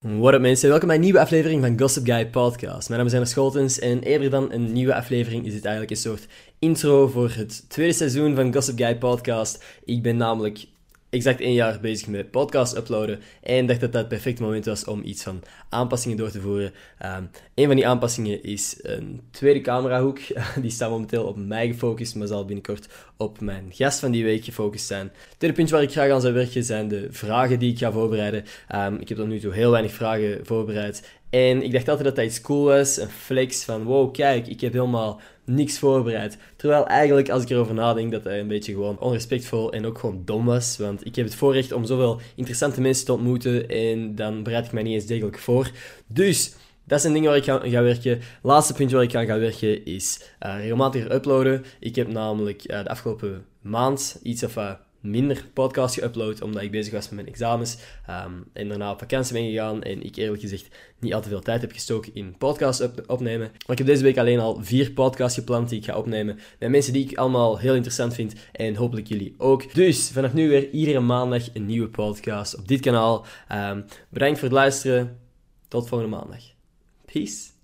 What up mensen, welkom bij een nieuwe aflevering van Gossip Guy Podcast. Mijn naam is Ernst Scholtens en eerder dan een nieuwe aflevering is dit eigenlijk een soort intro voor het tweede seizoen van Gossip Guy Podcast. Ik ben namelijk exact één jaar bezig met podcast uploaden en dacht dat dat het perfecte moment was om iets van aanpassingen door te voeren. Um, een van die aanpassingen is een tweede camerahoek. Die staat momenteel op mij gefocust, maar zal binnenkort op mijn gast van die week gefocust zijn. Het tweede punt waar ik graag aan zou werken zijn de vragen die ik ga voorbereiden. Um, ik heb tot nu toe heel weinig vragen voorbereid en ik dacht altijd dat dat iets cool was, een flex van wow, kijk, ik heb helemaal niks voorbereid. Terwijl eigenlijk, als ik erover nadenk, dat dat een beetje gewoon onrespectvol en ook gewoon dom was. Want ik heb het voorrecht om zoveel interessante mensen te ontmoeten en dan bereid ik mij niet eens degelijk voor. Dus... Dat zijn dingen waar ik ga, ga werken. Laatste punt waar ik aan ga werken is uh, regelmatig uploaden. Ik heb namelijk uh, de afgelopen maand iets of uh, minder podcast geüpload, omdat ik bezig was met mijn examens um, en daarna op vakantie ben gegaan en ik eerlijk gezegd niet al te veel tijd heb gestoken in podcast op opnemen. Maar ik heb deze week alleen al vier podcasts gepland die ik ga opnemen met mensen die ik allemaal heel interessant vind en hopelijk jullie ook. Dus vanaf nu weer iedere maandag een nieuwe podcast op dit kanaal. Um, bedankt voor het luisteren. Tot volgende maandag. Peace.